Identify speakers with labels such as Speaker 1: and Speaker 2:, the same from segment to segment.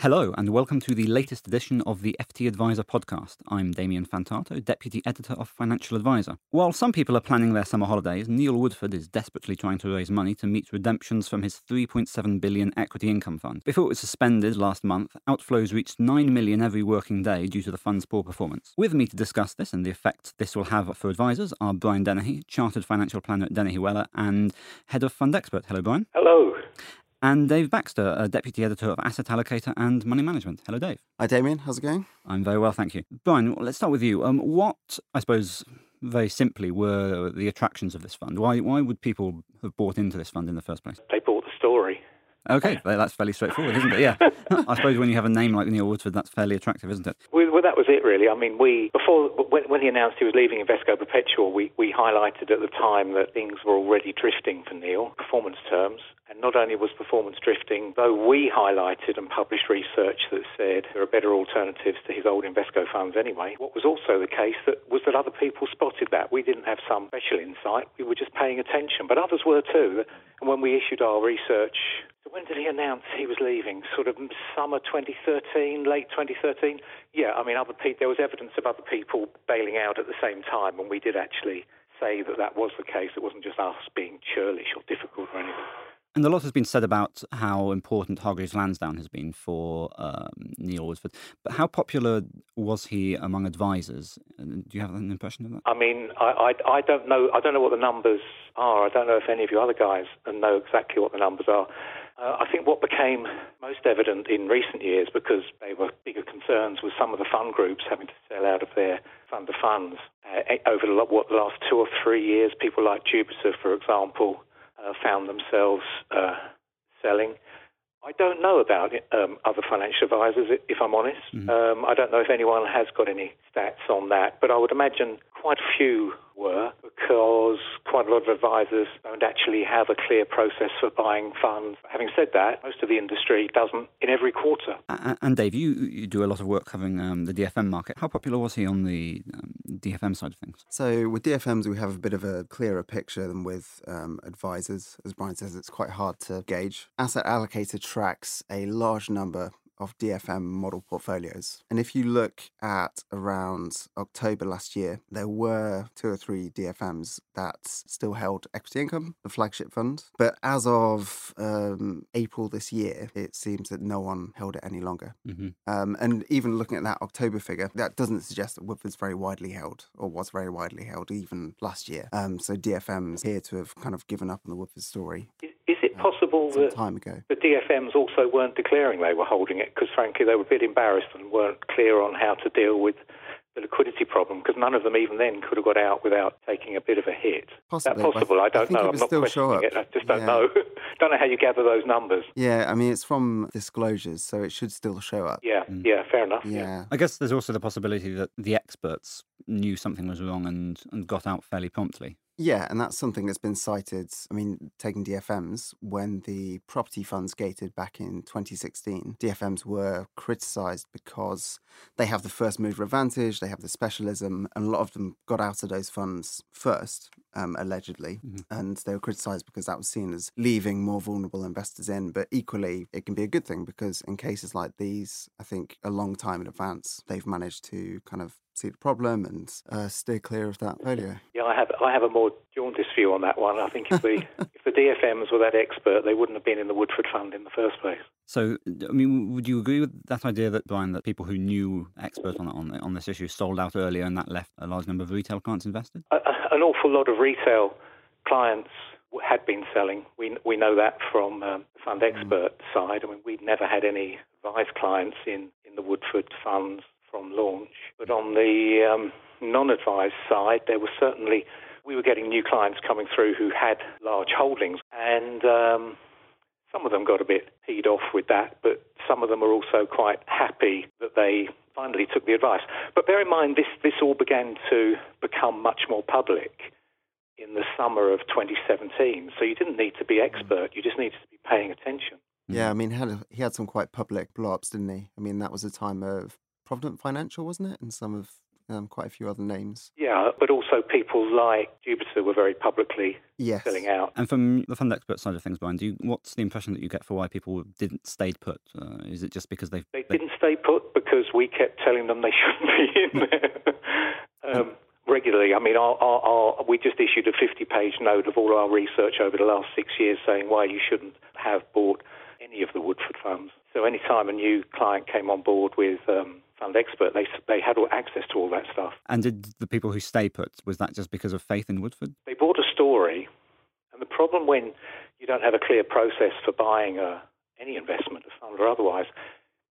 Speaker 1: Hello, and welcome to the latest edition of the FT Adviser podcast. I'm Damian Fantato, Deputy Editor of Financial Advisor. While some people are planning their summer holidays, Neil Woodford is desperately trying to raise money to meet redemptions from his 3.7 billion equity income fund. Before it was suspended last month, outflows reached 9 million every working day due to the fund's poor performance. With me to discuss this and the effect this will have for advisors are Brian Dennehy, Chartered Financial Planner at Dennehy Weller and Head of Fund Expert. Hello, Brian.
Speaker 2: Hello
Speaker 1: and Dave Baxter, a Deputy Editor of Asset Allocator and Money Management. Hello, Dave.
Speaker 3: Hi, Damian. How's it going?
Speaker 1: I'm very well, thank you. Brian, let's start with you. Um, what, I suppose, very simply, were the attractions of this fund? Why, why would people have bought into this fund in the first place?
Speaker 2: They bought the story.
Speaker 1: Okay, that's fairly straightforward, isn't it? Yeah. I suppose when you have a name like Neil Woodford, that's fairly attractive, isn't it?
Speaker 2: Well, well that was it, really. I mean, we before when, when, he announced he was leaving Invesco Perpetual, we, we highlighted at the time that things were already drifting for Neil, performance terms. And not only was performance drifting, though we highlighted and published research that said there are better alternatives to his old Invesco funds anyway. What was also the case that was that other people spotted that. We didn't have some special insight. We were just paying attention, but others were too. And when we issued our research when did he announce he was leaving? Sort of summer 2013, late 2013? Yeah, I mean, other pe- there was evidence of other people bailing out at the same time, and we did actually say that that was the case. It wasn't just us being churlish or difficult or anything.
Speaker 1: And a lot has been said about how important Hargreaves Lansdown has been for um, Neil Woodford. But how popular was he among advisors? Uh, do you have an impression of that?
Speaker 2: I mean, I, I, I don't know. I don't know what the numbers are. I don't know if any of you other guys know exactly what the numbers are. Uh, I think what became most evident in recent years, because they were bigger concerns, was some of the fund groups having to sell out of their fund of funds. Uh, over the, what, the last two or three years, people like Jupiter, for example, uh, found themselves uh, selling. I don't know about um, other financial advisors, if I'm honest. Mm-hmm. Um, I don't know if anyone has got any stats on that, but I would imagine quite a few were because quite a lot of advisors don't actually have a clear process for buying funds. Having said that, most of the industry doesn't in every quarter.
Speaker 1: And Dave, you, you do a lot of work covering um, the DFM market. How popular was he on the um, DFM side of things?
Speaker 3: So with DFMs, we have a bit of a clearer picture than with um, advisors. As Brian says, it's quite hard to gauge. Asset allocator tracks a large number of DFM model portfolios. And if you look at around October last year, there were two or three DFMs that still held equity income, the flagship fund. But as of um, April this year, it seems that no one held it any longer. Mm-hmm. Um, and even looking at that October figure, that doesn't suggest that Woodford's very widely held or was very widely held even last year. Um, so DFMs appear to have kind of given up on the Woodford story.
Speaker 2: Is it possible that
Speaker 3: time ago.
Speaker 2: the DFMs also weren't declaring they were holding it because, frankly, they were a bit embarrassed and weren't clear on how to deal with the liquidity problem because none of them even then could have got out without taking a bit of a hit.
Speaker 3: Possibly.
Speaker 2: Is that possible? I, don't
Speaker 3: I
Speaker 2: know. I'm not questioning it. I just don't
Speaker 3: yeah.
Speaker 2: know. don't know how you gather those numbers.
Speaker 3: Yeah, I mean it's from disclosures, so it should still show up.
Speaker 2: Yeah, mm. yeah, fair enough.
Speaker 3: Yeah. yeah.
Speaker 1: I guess there's also the possibility that the experts knew something was wrong and, and got out fairly promptly.
Speaker 3: Yeah, and that's something that's been cited. I mean, taking DFMs, when the property funds gated back in 2016, DFMs were criticised because they have the first mover advantage, they have the specialism, and a lot of them got out of those funds first, um, allegedly. Mm-hmm. And they were criticised because that was seen as leaving more vulnerable investors in. But equally, it can be a good thing because in cases like these, I think a long time in advance, they've managed to kind of see the problem and uh, steer clear of that failure.
Speaker 2: Yeah, I have I have a more jaundiced view on that one. I think if the if the DFMs were that expert, they wouldn't have been in the Woodford Fund in the first place.
Speaker 1: So, I mean, would you agree with that idea that Brian, that people who knew experts on on, on this issue sold out earlier, and that left a large number of retail clients invested?
Speaker 2: A, an awful lot of retail clients had been selling. We we know that from um, the fund mm. expert mm. side. I mean, we'd never had any advice clients in in the Woodford funds from launch. But on the um, non-advised side, there were certainly we were getting new clients coming through who had large holdings, and um, some of them got a bit peed off with that, but some of them were also quite happy that they finally took the advice. But bear in mind, this this all began to become much more public in the summer of 2017. So you didn't need to be expert; you just needed to be paying attention.
Speaker 3: Yeah, I mean, he had, he had some quite public blow-ups, didn't he? I mean, that was a time of Provident Financial, wasn't it? And some of um, quite a few other names.
Speaker 2: Yeah, but also people like Jupiter were very publicly
Speaker 3: Yes.
Speaker 2: selling out.
Speaker 1: And from the fund expert side of things, Brian, do you, what's the impression that you get for why people didn't stay put? Uh, is it just because they've
Speaker 2: They didn't stay put because we kept telling them they shouldn't be in there um, regularly. I mean, our, our, our, we just issued a 50 page note of all our research over the last six years saying why you shouldn't have bought any of the Woodford funds. So, anytime a new client came on board with um, Fund Expert, they, they had access to all that stuff.
Speaker 1: And did the people who stay put was that just because of faith in Woodford?
Speaker 2: They bought a story, and the problem when you don't have a clear process for buying a, any investment, a fund or otherwise,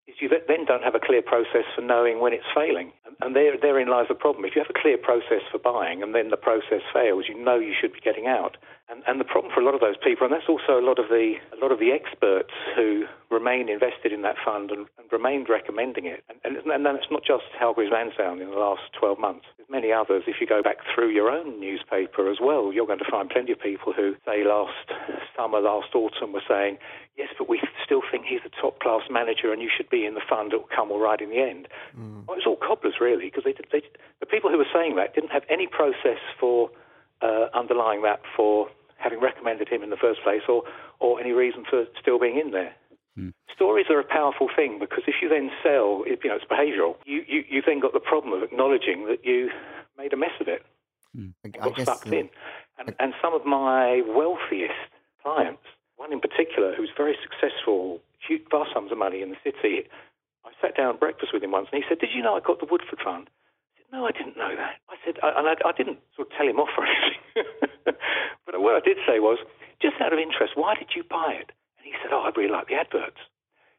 Speaker 2: is you then don't have a clear process for knowing when it's failing. And, there, therein lies the problem. If you have a clear process for buying and then the process fails, you know you should be getting out. And, and the problem for a lot of those people, and that's also a lot of the a lot of the experts who remain invested in that fund and, and remained recommending it. And, and, and then it's not just Hargreaves Lansdown in the last 12 months. There's many others. If you go back through your own newspaper as well, you're going to find plenty of people who, say, last summer, last autumn, were saying, yes, but we still think he's a top class manager and you should be in the fund. It will come all right in the end.
Speaker 3: Mm.
Speaker 2: Well, it was all cobblers, really, because they, they, the people who were saying that didn't have any process for uh, underlying that for having recommended him in the first place or, or any reason for still being in there.
Speaker 1: Hmm.
Speaker 2: Stories are a powerful thing because if you then sell, if, you know, it's behavioural. You, you, you then got the problem of acknowledging that you made a mess of it
Speaker 3: I,
Speaker 2: and
Speaker 3: I guess
Speaker 2: sucked
Speaker 3: uh,
Speaker 2: in. And, and some of my wealthiest clients, one in particular who's very successful, huge, vast sums of money in the city, I sat down at breakfast with him once and he said, Did you know I got the Woodford Fund? I said, No, I didn't know that. I said, I, and I, I didn't sort of tell him off or anything. but what I did say was, Just out of interest, why did you buy it? And he said, Oh, I really like the adverts.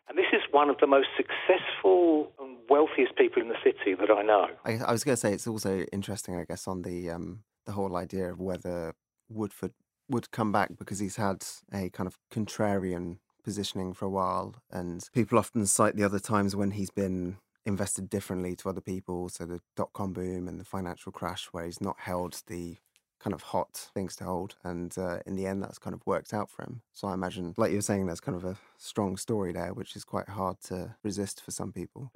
Speaker 2: And this is one of the most successful and wealthiest people in the city that I know.
Speaker 3: I, I was going to say it's also interesting, I guess, on the um, the whole idea of whether Woodford would come back because he's had a kind of contrarian positioning for a while, and people often cite the other times when he's been invested differently to other people, so the dot com boom and the financial crash, where he's not held the kind of hot things to hold, and uh, in the end, that's kind of worked out for him. So I imagine, like you were saying, there's kind of a strong story there, which is quite hard to resist for some people.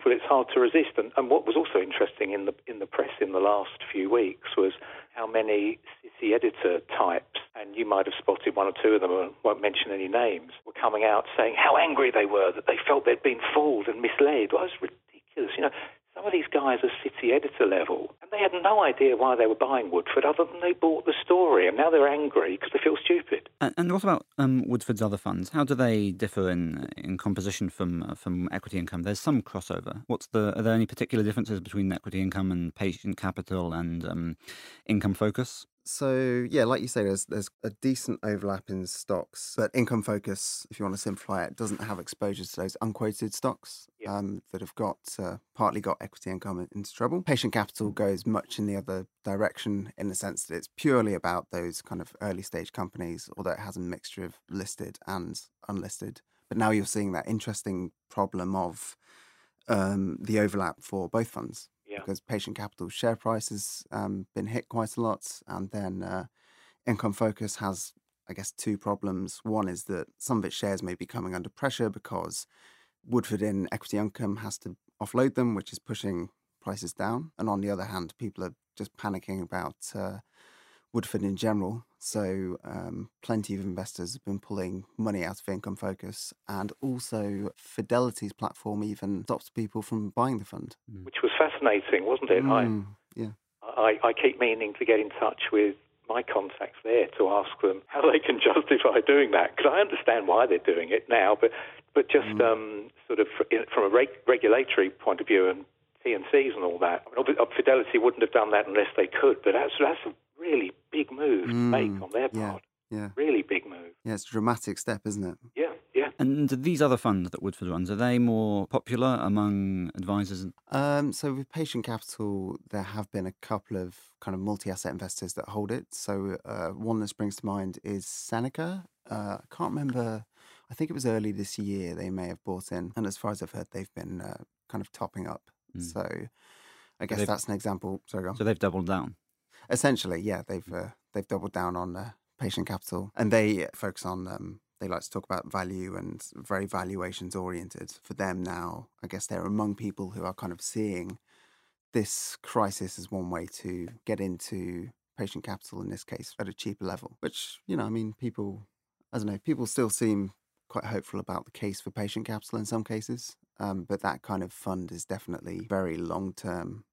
Speaker 2: People, it's hard to resist. And, and what was also interesting in the in the press in the last few weeks was how many city editor types, and you might have spotted one or two of them, I won't mention any names, were coming out saying how angry they were that they felt they'd been fooled and misled. Well, was ridiculous. You know, some of these guys are city editor level, and they had no idea why they were buying Woodford other than they bought the story, and now they're angry because they feel stupid.
Speaker 1: And, and what about um, Woodford's other funds? How do they differ in in composition from uh, from equity income? There's some crossover. What's the are there any particular differences between equity income and patient capital and um, income focus?
Speaker 3: So yeah, like you say, there's there's a decent overlap in stocks, but income focus, if you want to simplify it, doesn't have exposure to those unquoted stocks
Speaker 2: Yeah.
Speaker 3: um, that have got uh, partly got equity income in- into trouble. Patient capital goes much in the other direction in the sense that it's purely about those kind of early stage companies, although it has a mixture of listed and unlisted. But now you're seeing that interesting problem of um, the overlap for both funds. Because patient capital share price has um, been hit quite a lot, and then uh, income focus has, I guess, two problems. One is that some of its shares may be coming under pressure because Woodford in equity income has to offload them, which is pushing prices down. And on the other hand, people are just panicking about uh, Woodford in general. So um, plenty of investors have been pulling money out of income focus, and also Fidelity's platform even stops people from buying the fund.
Speaker 2: which was fascinating, wasn't it?
Speaker 3: Mm, yeah.
Speaker 2: I, I, I keep meaning to get in touch with my contacts there to ask them how they can justify doing that because I understand why they're doing it now, but but just
Speaker 3: Mm.
Speaker 2: um, sort of from a reg- regulatory point of view and T&Cs and all that. I mean, Fidelity wouldn't have done that unless they could, but that's that's a really big move to make
Speaker 3: Mm,
Speaker 2: on their
Speaker 3: yeah.
Speaker 2: part.
Speaker 3: Yeah.
Speaker 2: Really big move.
Speaker 3: Yeah, it's a dramatic step, isn't it?
Speaker 2: Yeah, yeah.
Speaker 1: And these other funds that Woodford runs are they more popular among advisors?
Speaker 3: Um, so with patient capital, there have been a couple of kind of multi-asset investors that hold it. So uh, one that springs to mind is Seneca. Uh, I can't remember. I think it was early this year they may have bought in, and as far as I've heard, they've been uh, kind of topping up.
Speaker 1: Mm.
Speaker 3: So I guess
Speaker 1: they've-
Speaker 3: that's an example. Sorry, go on.
Speaker 1: So they've doubled down.
Speaker 3: Essentially, yeah, they've uh, they've doubled down on uh, patient capital, and they focus on. Um, they like to talk about value and very valuations oriented. For them now, I guess they're among people who are kind of seeing this crisis as one way to get into patient capital in this case at a cheaper level, which, you know, I mean, people, I don't know, people still seem quite hopeful about the case for patient capital in some cases. Um, but that kind of fund is definitely very long term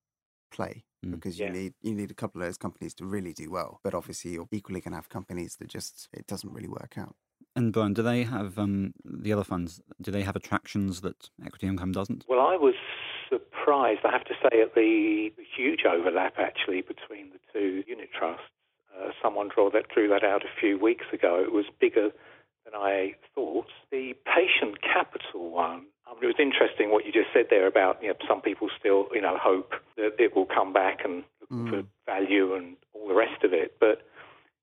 Speaker 3: play mm. because you yeah. need you need a couple of those companies to really do well. But obviously, you're equally going to have companies that just it doesn't really work out.
Speaker 1: And Brian, do they have um, the other funds? Do they have attractions that equity income doesn't?
Speaker 2: Well, I was surprised, I have to say, at the, the huge overlap actually between the two unit trusts. Uh, someone drew that drew that out a few weeks ago. It was bigger than I thought. The patient capital one I mean, it was interesting what you just said there about you know, some people still you know hope that it will come back and look mm. for value and all the rest of it. But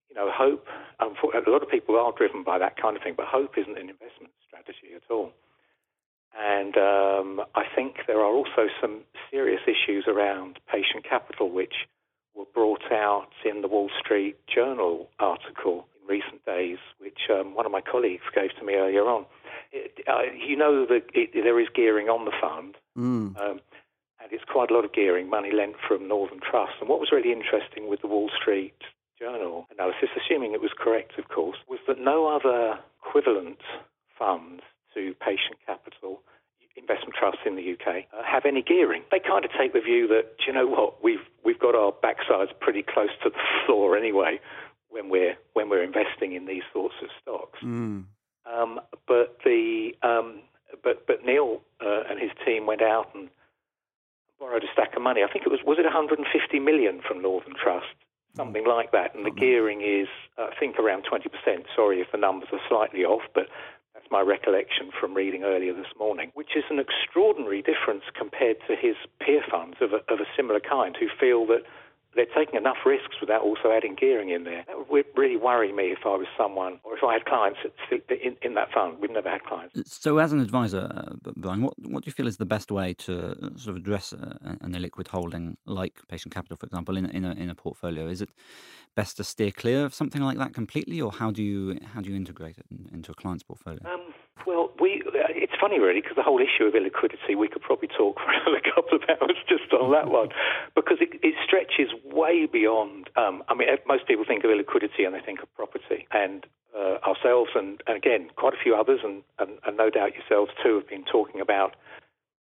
Speaker 2: you know, hope. Um, a lot of people are driven by that kind of thing, but hope isn't an investment strategy at all. And um, I think there are also some serious issues around patient capital, which were brought out in the Wall Street Journal article recent days, which um, one of my colleagues gave to me earlier on. It, uh, you know that it, there is gearing on the fund, mm. um, and it's quite a lot of gearing, money lent from Northern Trust. And what was really interesting with the Wall Street Journal analysis, assuming it was correct, of course, was that no other equivalent funds to patient capital investment trusts in the UK uh, have any gearing. They kind of take the view that, you know what, we've we've got our backsides pretty close to the floor anyway when we're when we're investing in these sorts of stocks. Mm. Um, but the um, but but Neil uh, and his team went out and borrowed a stack of money. I think it was was it 150 million from Northern Trust, something like that. And the gearing is I think around 20%. Sorry if the numbers are slightly off, but that's my recollection from reading earlier this morning, which is an extraordinary difference compared to his peer funds of a, of a similar kind who feel that they're taking enough risks without also adding gearing in there. That would really worry me if I was someone, or if I had clients in, in that fund. We've never had clients.
Speaker 1: So, as an advisor, uh, Brian, what, what do you feel is the best way to uh, sort of address a, an illiquid holding like patient capital, for example, in, in, a, in a portfolio? Is it best to steer clear of something like that completely, or how do you how do you integrate it into a client's portfolio? Um,
Speaker 2: well, we it's funny really because the whole issue of illiquidity we could probably talk for another couple of hours just on that one because it, it stretches way beyond. Um, I mean, most people think of illiquidity and they think of property, and uh, ourselves and, and, again quite a few others, and, and, and, no doubt yourselves too, have been talking about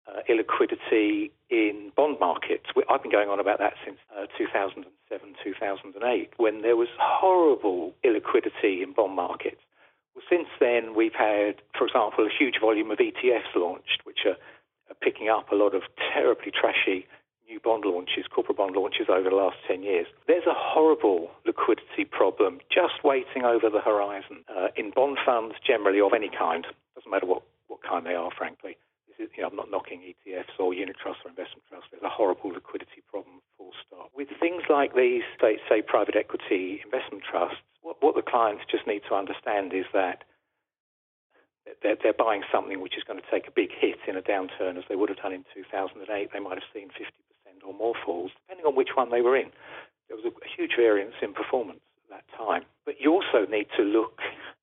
Speaker 2: uh, illiquidity in bond markets. I've been going on about that since uh, 2007, 2008, when there was horrible illiquidity in bond markets. Since then, we've had, for example, a huge volume of ETFs launched, which are, are picking up a lot of terribly trashy new bond launches, corporate bond launches over the last 10 years. There's a horrible liquidity problem just waiting over the horizon uh, in bond funds generally of any kind. Doesn't matter what, what kind they are, frankly. Is, you know, I'm not knocking ETFs or unit trusts or investment trusts. There's a horrible liquidity problem, full stop. With things like these, say, say private equity investment trusts, what, the clients just need to understand is that they're, they're, buying something which is going to take a big hit in a downturn, as they would have done in 2008. They might have seen 50% or more falls, depending on which one they were in. There was a, a huge variance in performance at that time. But you also need to look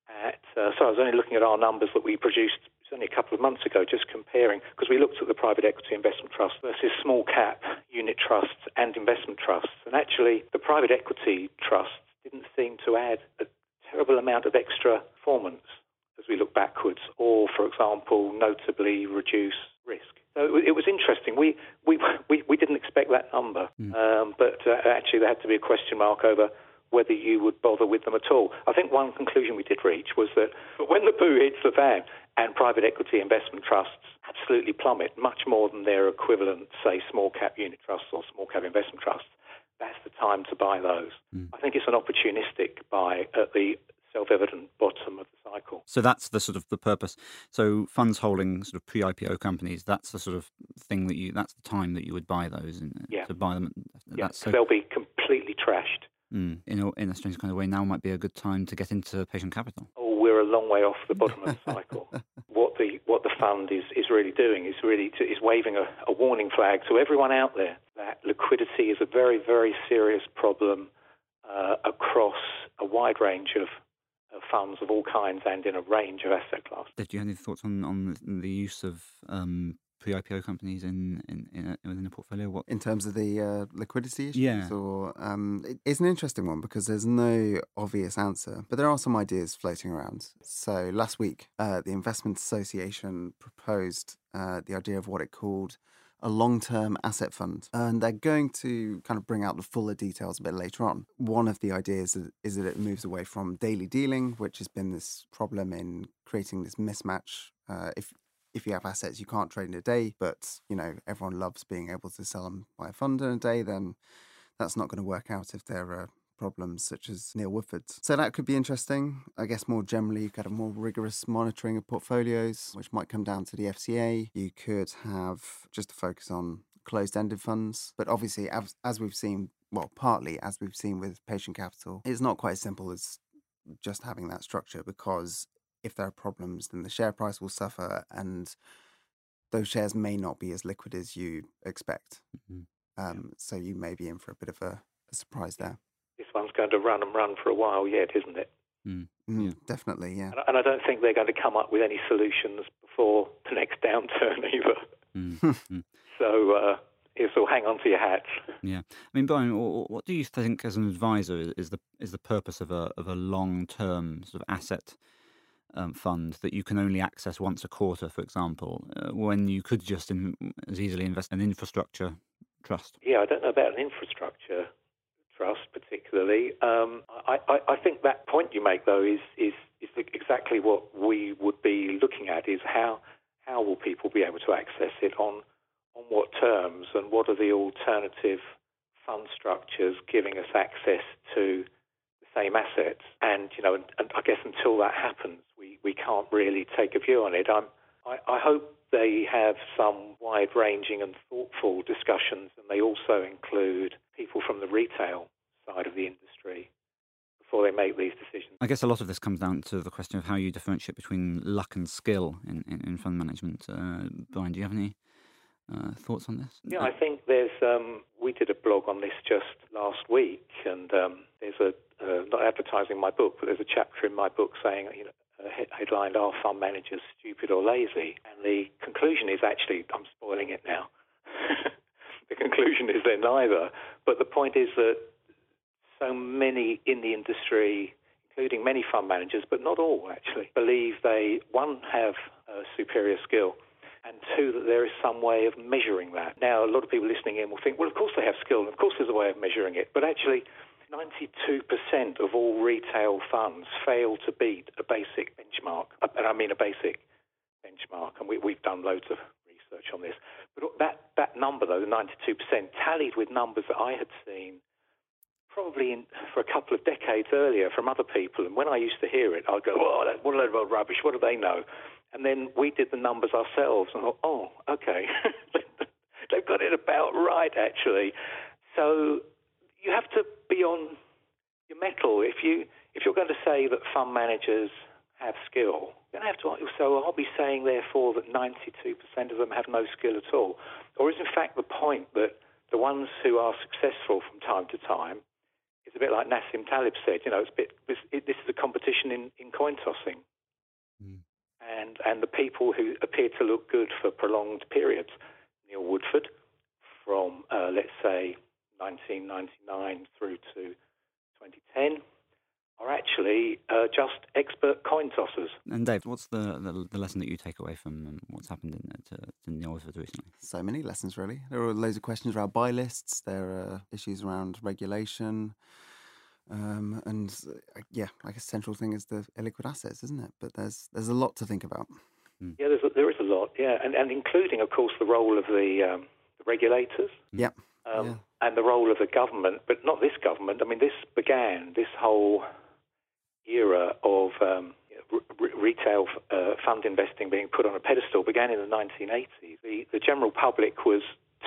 Speaker 2: at. Uh, so I was only looking at our numbers that we produced only a couple of months ago, just comparing, because we looked at the private equity investment trust versus small cap unit trusts and investment trusts. And actually, the private equity trusts didn't seem to add a terrible amount of extra performance as we look backwards, or, for example, notably reduce risk. So it was interesting. We we we, we didn't expect that number, mm. um, but uh, actually there had to be a question mark over whether you would bother with them at all. I think one conclusion we did reach was that when the boo hits the fan and private equity investment trusts absolutely plummet much more than their equivalent, say, small cap unit trusts or small cap investment trusts, that's the time to buy those. Mm. I think it's an opportunistic buy at the self-evident bottom of the cycle.
Speaker 1: So that's the sort of the purpose. So funds holding sort of pre-IPO companies, that's the sort of thing that you, that's the time that you would buy those and
Speaker 2: yeah.
Speaker 1: to buy them.
Speaker 2: Yeah, so, they'll be completely trashed.
Speaker 1: Mm, in, a, in a strange kind of way, now might be a good time to get into patient capital.
Speaker 2: Oh, we're a long way off the bottom of the cycle. what the what the fund is, is really doing is really to, is waving a, a warning flag to everyone out there that liquidity is a very very serious problem uh, across a wide range of funds of all kinds and in a range of asset classes.
Speaker 1: Did you have any thoughts on, on the use of um, pre-IPO companies in in, in a, within a portfolio? What
Speaker 3: in terms of the uh, liquidity issues?
Speaker 1: Yeah.
Speaker 3: Or um, it, it's an interesting one because there's no obvious answer, but there are some ideas floating around. So last week, uh, the Investment Association proposed uh, the idea of what it called a long term asset fund. And they're going to kind of bring out the fuller details a bit later on. One of the ideas is, that it moves away from daily dealing, which has been this problem in creating this mismatch. Uh, if if you have assets you can't trade in a day, but you know everyone loves being able to sell them by a fund in a day, then that's not going to work out if there are problems such as Neil Woodford's. So that could be interesting. I guess more generally, you could have more rigorous monitoring of portfolios, which might come down to the FCA. You could have just a focus on closed-ended funds, but obviously, as, as we've seen, well, partly as we've seen with patient capital, it's not quite as simple as just having that structure because if there are problems, then the share price will suffer and those shares may not be as liquid as you expect. Mm-hmm. Um, so you may be in for a bit of a, a, surprise there.
Speaker 2: This one's going to run and run for a while yet, isn't it?
Speaker 3: Mm. Mm, yeah. Definitely, yeah.
Speaker 2: And, and, I don't think they're going to come up with any solutions before the next downturn either. Mm. so uh, so hang on to your hats.
Speaker 1: Yeah, I mean, Brian, what do you think as an advisor is the is the purpose of a of a long term sort of asset um, fund that you can only access once a quarter, for example, uh, when you could just in, as easily invest in an infrastructure trust?
Speaker 2: Yeah, I don't know about an infrastructure trust particularly. Um, I, I, I, think that point you make, though, is, is, is exactly what we would be looking at: is how how will people be able to access it on on what terms, and what are the alternative fund structures giving us access to the same assets? And you know, and, and I guess until that happens, we can't really take a view on it. I'm, I, I hope they have some wide ranging and thoughtful discussions, and they also include people from the retail side of the industry before they make these decisions.
Speaker 1: I guess a lot of this comes down to the question of how you differentiate between luck and skill in, in, in fund management. Uh, Brian, do you have any uh, thoughts on this?
Speaker 2: Yeah, I think there's. Um, we did a blog on this just last week, and um, there's a uh, not advertising my book, but there's a chapter in my book saying you know headlined Are Fund Managers Stupid or Lazy? And the conclusion is actually, I'm spoiling it now. the conclusion is they're neither. But the point is that so many in the industry, including many fund managers, but not all actually, believe they, one, have a superior skill, and two, that there is some way of measuring that. Now, a lot of people listening in will think, well, of course they have skill, and of course there's a way of measuring it. But actually, 92% of all retail funds fail to beat a basic benchmark, uh, and I mean a basic benchmark, and we, have done loads of research on this. But that, that number, though, the 92%, tallied with numbers that I had seen probably in, for a couple of decades earlier from other people. And when I used to hear it, I'd go, oh, what a load of rubbish, what do they know? And then we did the numbers ourselves and thought, oh, okay. They've got it about right, actually. So you have to be on your mettle. If you if you're going to say that fund managers have skill, then I have to. So I'll be saying therefore that 92% of them have no skill at all, or is in fact the point that the ones who are successful from time to time is a bit like Nassim Taleb said. You know, it's a bit. This, it, this is a competition in, in coin tossing. Mm. And, and the people who appear to look good for prolonged periods, Neil Woodford, from uh, let's say 1999 through to 2010 are actually uh, just expert coin tossers.
Speaker 1: And Dave, what's the, the, the lesson that you take away from um, what's happened in, the to, to Neil Woodford recently?
Speaker 3: So many lessons, really. There are loads of questions around buy lists. There are issues around regulation. Um, and uh, yeah, like a central thing is the illiquid assets, isn't it? But there's there's a lot to think about.
Speaker 2: Mm. Yeah, there's a, there is a lot. Yeah, and and including, of course, the role of the, um, the regulators.
Speaker 3: Yeah.
Speaker 2: Um, yeah and the role of the government, but not this government. I mean, this began this whole era of um, r- retail uh, fund investing being put on a pedestal began in the 1980s. The, the general public was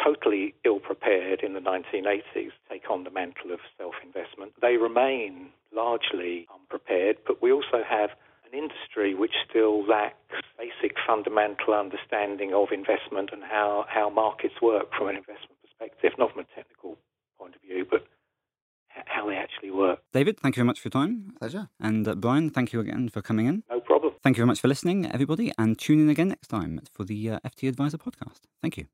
Speaker 2: totally ill prepared in the 1980s to take on the mantle of self investment. They remain largely unprepared, but we also have an industry which still lacks basic fundamental understanding of investment and how, how markets work from an investment perspective, not from a technical point of view, but how they actually work.
Speaker 1: David, thank you very much for your time.
Speaker 3: Pleasure.
Speaker 1: And uh, Brian, thank you again for coming in.
Speaker 2: No problem.
Speaker 1: Thank you very much for listening, everybody, and tune in again next time for the uh, FT Adviser podcast. Thank you.